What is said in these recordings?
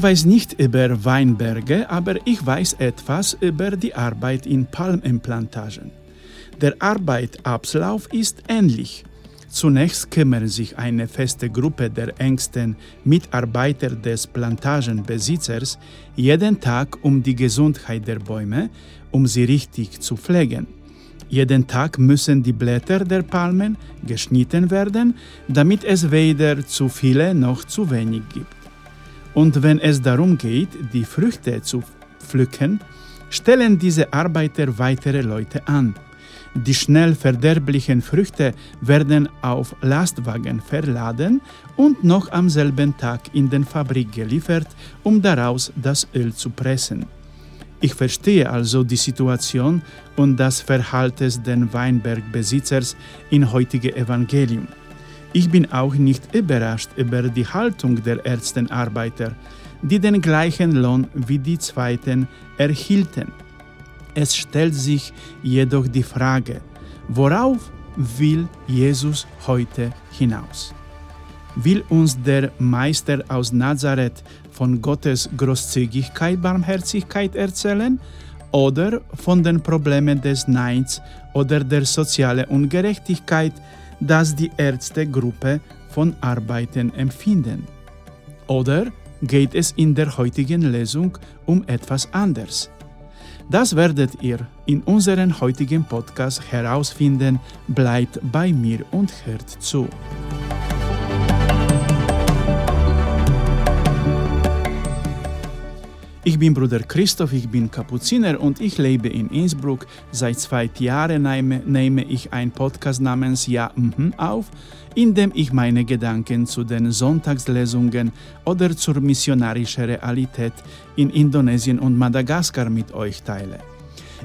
Ich weiß nicht über Weinberge, aber ich weiß etwas über die Arbeit in Palmimplantagen. Der Arbeitablauf ist ähnlich. Zunächst kümmert sich eine feste Gruppe der engsten Mitarbeiter des Plantagenbesitzers jeden Tag um die Gesundheit der Bäume, um sie richtig zu pflegen. Jeden Tag müssen die Blätter der Palmen geschnitten werden, damit es weder zu viele noch zu wenig gibt. Und wenn es darum geht, die Früchte zu pflücken, stellen diese Arbeiter weitere Leute an. Die schnell verderblichen Früchte werden auf Lastwagen verladen und noch am selben Tag in den Fabrik geliefert, um daraus das Öl zu pressen. Ich verstehe also die Situation und das Verhalten des Weinbergbesitzers im heutigen Evangelium. Ich bin auch nicht überrascht über die Haltung der Ärztenarbeiter, die den gleichen Lohn wie die Zweiten erhielten. Es stellt sich jedoch die Frage, worauf will Jesus heute hinaus? Will uns der Meister aus Nazareth von Gottes Großzügigkeit, Barmherzigkeit erzählen oder von den Problemen des Neids oder der sozialen Ungerechtigkeit, das die Ärztegruppe von Arbeiten empfinden? Oder geht es in der heutigen Lesung um etwas anderes? Das werdet ihr in unserem heutigen Podcast herausfinden. Bleibt bei mir und hört zu. Ich bin Bruder Christoph, ich bin Kapuziner und ich lebe in Innsbruck. Seit zwei Jahren nehme, nehme ich einen Podcast namens Ja mhm auf, in dem ich meine Gedanken zu den Sonntagslesungen oder zur missionarischen Realität in Indonesien und Madagaskar mit euch teile.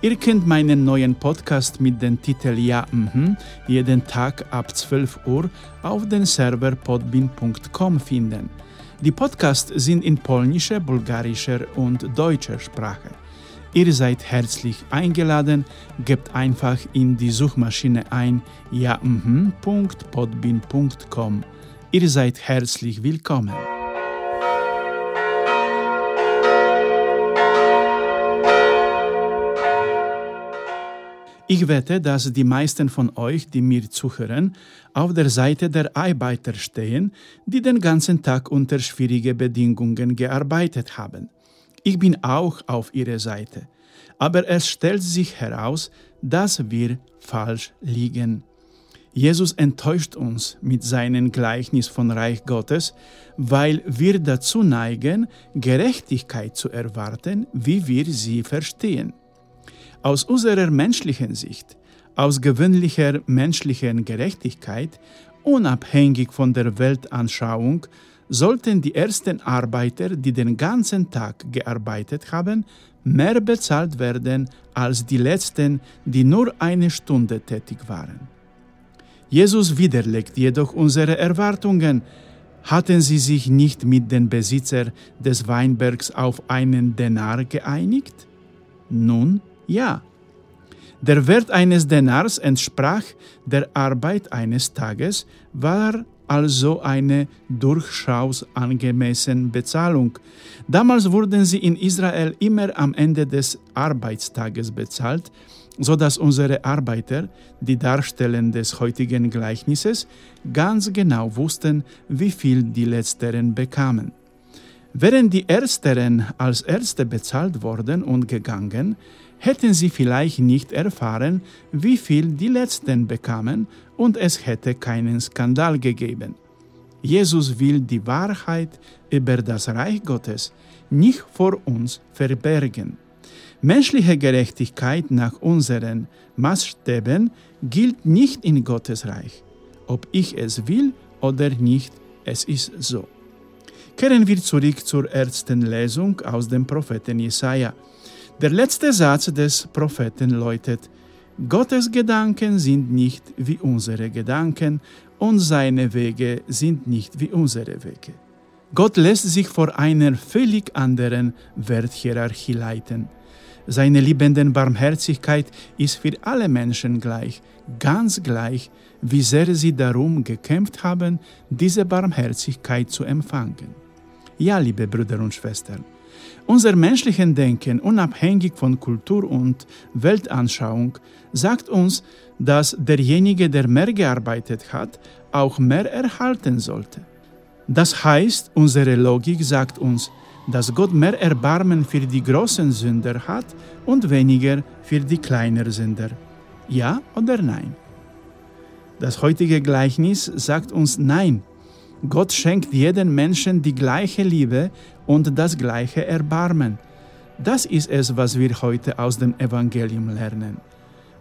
Ihr könnt meinen neuen Podcast mit dem Titel Ja mhm jeden Tag ab 12 Uhr auf den Server podbin.com finden. Die Podcasts sind in polnischer, bulgarischer und deutscher Sprache. Ihr seid herzlich eingeladen, gebt einfach in die Suchmaschine ein ja.podbin.com. Ihr seid herzlich willkommen. Ich wette, dass die meisten von euch, die mir zuhören, auf der Seite der Arbeiter stehen, die den ganzen Tag unter schwierigen Bedingungen gearbeitet haben. Ich bin auch auf ihrer Seite. Aber es stellt sich heraus, dass wir falsch liegen. Jesus enttäuscht uns mit seinem Gleichnis von Reich Gottes, weil wir dazu neigen, Gerechtigkeit zu erwarten, wie wir sie verstehen. Aus unserer menschlichen Sicht, aus gewöhnlicher menschlicher Gerechtigkeit, unabhängig von der Weltanschauung, sollten die ersten Arbeiter, die den ganzen Tag gearbeitet haben, mehr bezahlt werden als die letzten, die nur eine Stunde tätig waren. Jesus widerlegt jedoch unsere Erwartungen. Hatten sie sich nicht mit dem Besitzer des Weinbergs auf einen Denar geeinigt? Nun, ja. Der Wert eines Denars entsprach der Arbeit eines Tages, war also eine durchaus angemessene Bezahlung. Damals wurden sie in Israel immer am Ende des Arbeitstages bezahlt, so dass unsere Arbeiter, die Darsteller des heutigen Gleichnisses, ganz genau wussten, wie viel die Letzteren bekamen. Wären die Ersteren als Erste bezahlt worden und gegangen, hätten sie vielleicht nicht erfahren, wie viel die Letzten bekamen und es hätte keinen Skandal gegeben. Jesus will die Wahrheit über das Reich Gottes nicht vor uns verbergen. Menschliche Gerechtigkeit nach unseren Maßstäben gilt nicht in Gottes Reich. Ob ich es will oder nicht, es ist so. Kehren wir zurück zur ersten Lesung aus dem Propheten Jesaja. Der letzte Satz des Propheten läutet: Gottes Gedanken sind nicht wie unsere Gedanken und seine Wege sind nicht wie unsere Wege. Gott lässt sich vor einer völlig anderen Werthierarchie leiten. Seine liebende Barmherzigkeit ist für alle Menschen gleich, ganz gleich, wie sehr sie darum gekämpft haben, diese Barmherzigkeit zu empfangen. Ja, liebe Brüder und Schwestern, unser menschlichen Denken, unabhängig von Kultur und Weltanschauung, sagt uns, dass derjenige, der mehr gearbeitet hat, auch mehr erhalten sollte. Das heißt, unsere Logik sagt uns, dass Gott mehr Erbarmen für die großen Sünder hat und weniger für die kleinen Sünder. Ja oder nein? Das heutige Gleichnis sagt uns Nein. Gott schenkt jedem Menschen die gleiche Liebe und das gleiche Erbarmen. Das ist es, was wir heute aus dem Evangelium lernen.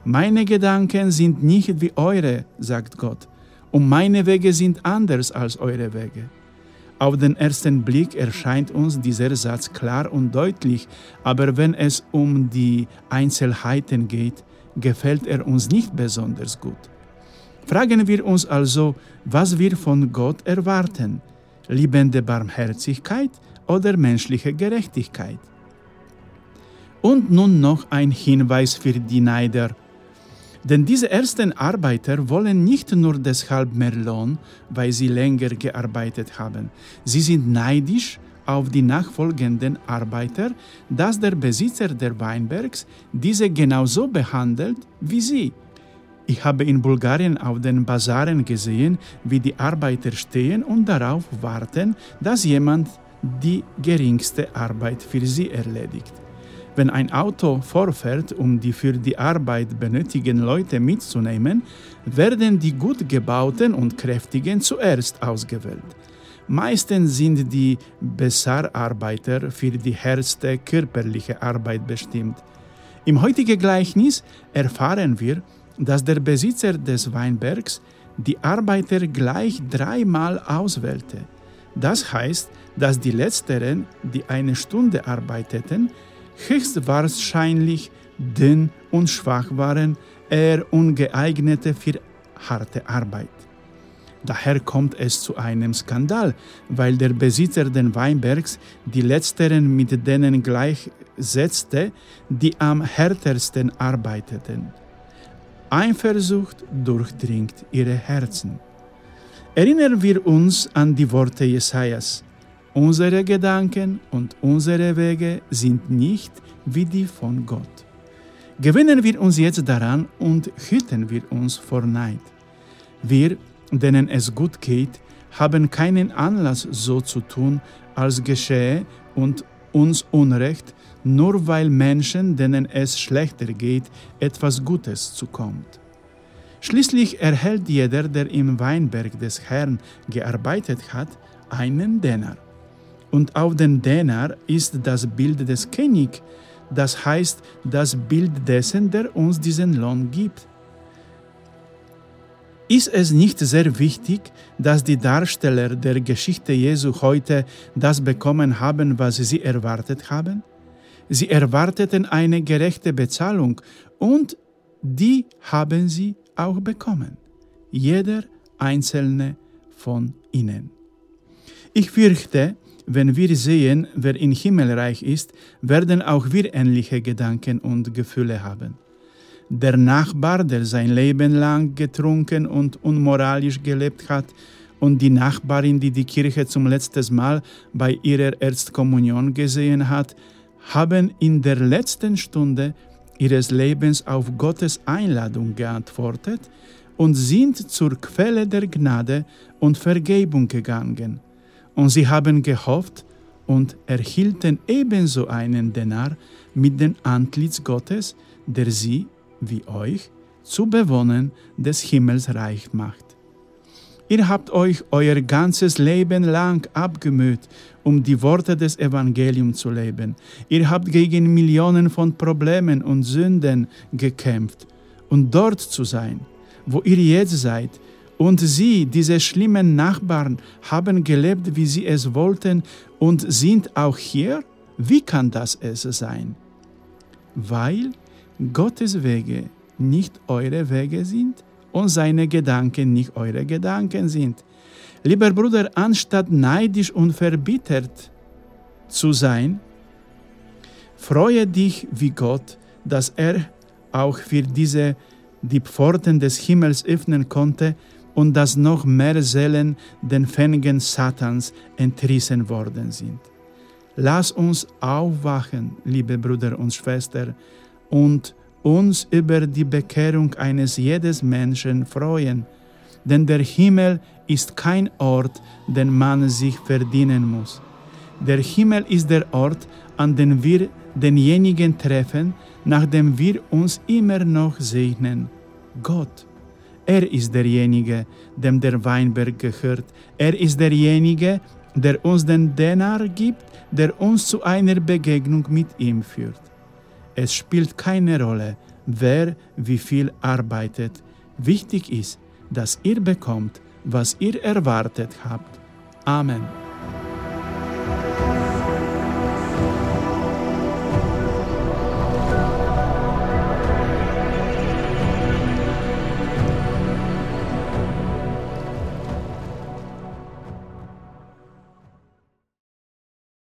Meine Gedanken sind nicht wie eure, sagt Gott, und meine Wege sind anders als eure Wege. Auf den ersten Blick erscheint uns dieser Satz klar und deutlich, aber wenn es um die Einzelheiten geht, gefällt er uns nicht besonders gut. Fragen wir uns also, was wir von Gott erwarten, liebende Barmherzigkeit oder menschliche Gerechtigkeit. Und nun noch ein Hinweis für die Neider denn diese ersten Arbeiter wollen nicht nur deshalb mehr Lohn, weil sie länger gearbeitet haben. Sie sind neidisch auf die nachfolgenden Arbeiter, dass der Besitzer der Weinbergs diese genauso behandelt wie sie. Ich habe in Bulgarien auf den Bazaren gesehen, wie die Arbeiter stehen und darauf warten, dass jemand die geringste Arbeit für sie erledigt. Wenn ein Auto vorfährt, um die für die Arbeit benötigen Leute mitzunehmen, werden die gut gebauten und kräftigen zuerst ausgewählt. Meistens sind die Bessararbeiter für die härteste körperliche Arbeit bestimmt. Im heutigen Gleichnis erfahren wir, dass der Besitzer des Weinbergs die Arbeiter gleich dreimal auswählte. Das heißt, dass die letzteren, die eine Stunde arbeiteten, höchstwahrscheinlich dünn und schwach waren, eher ungeeignete für harte Arbeit. Daher kommt es zu einem Skandal, weil der Besitzer den Weinbergs die letzteren mit denen gleichsetzte, die am härtesten arbeiteten. Eifersucht durchdringt ihre Herzen. Erinnern wir uns an die Worte Jesajas. Unsere Gedanken und unsere Wege sind nicht wie die von Gott. Gewinnen wir uns jetzt daran und hüten wir uns vor Neid. Wir, denen es gut geht, haben keinen Anlass so zu tun, als geschehe und uns Unrecht, nur weil Menschen, denen es schlechter geht, etwas Gutes zukommt. Schließlich erhält jeder, der im Weinberg des Herrn gearbeitet hat, einen Denar und auf dem Denar ist das Bild des Königs, das heißt das Bild dessen, der uns diesen Lohn gibt. Ist es nicht sehr wichtig, dass die Darsteller der Geschichte Jesu heute das bekommen haben, was sie erwartet haben? Sie erwarteten eine gerechte Bezahlung und die haben sie auch bekommen. Jeder einzelne von ihnen. Ich fürchte, wenn wir sehen, wer im Himmelreich ist, werden auch wir ähnliche Gedanken und Gefühle haben. Der Nachbar, der sein Leben lang getrunken und unmoralisch gelebt hat, und die Nachbarin, die die Kirche zum letzten Mal bei ihrer Erstkommunion gesehen hat, haben in der letzten Stunde ihres Lebens auf Gottes Einladung geantwortet und sind zur Quelle der Gnade und Vergebung gegangen und sie haben gehofft und erhielten ebenso einen Denar mit dem Antlitz Gottes, der sie, wie euch, zu Bewohnern des Himmels reich macht. Ihr habt euch euer ganzes Leben lang abgemüht, um die Worte des Evangeliums zu leben. Ihr habt gegen Millionen von Problemen und Sünden gekämpft. Und dort zu sein, wo ihr jetzt seid, und sie, diese schlimmen Nachbarn, haben gelebt, wie sie es wollten und sind auch hier? Wie kann das es sein? Weil Gottes Wege nicht eure Wege sind und seine Gedanken nicht eure Gedanken sind. Lieber Bruder, anstatt neidisch und verbittert zu sein, freue dich wie Gott, dass er auch für diese die Pforten des Himmels öffnen konnte, und dass noch mehr Seelen den Fängen Satans entrissen worden sind. Lass uns aufwachen, liebe Brüder und Schwestern, und uns über die Bekehrung eines jedes Menschen freuen, denn der Himmel ist kein Ort, den man sich verdienen muss. Der Himmel ist der Ort, an dem wir denjenigen treffen, nachdem wir uns immer noch segnen, Gott. Er ist derjenige, dem der Weinberg gehört. Er ist derjenige, der uns den Denar gibt, der uns zu einer Begegnung mit ihm führt. Es spielt keine Rolle, wer wie viel arbeitet. Wichtig ist, dass ihr bekommt, was ihr erwartet habt. Amen.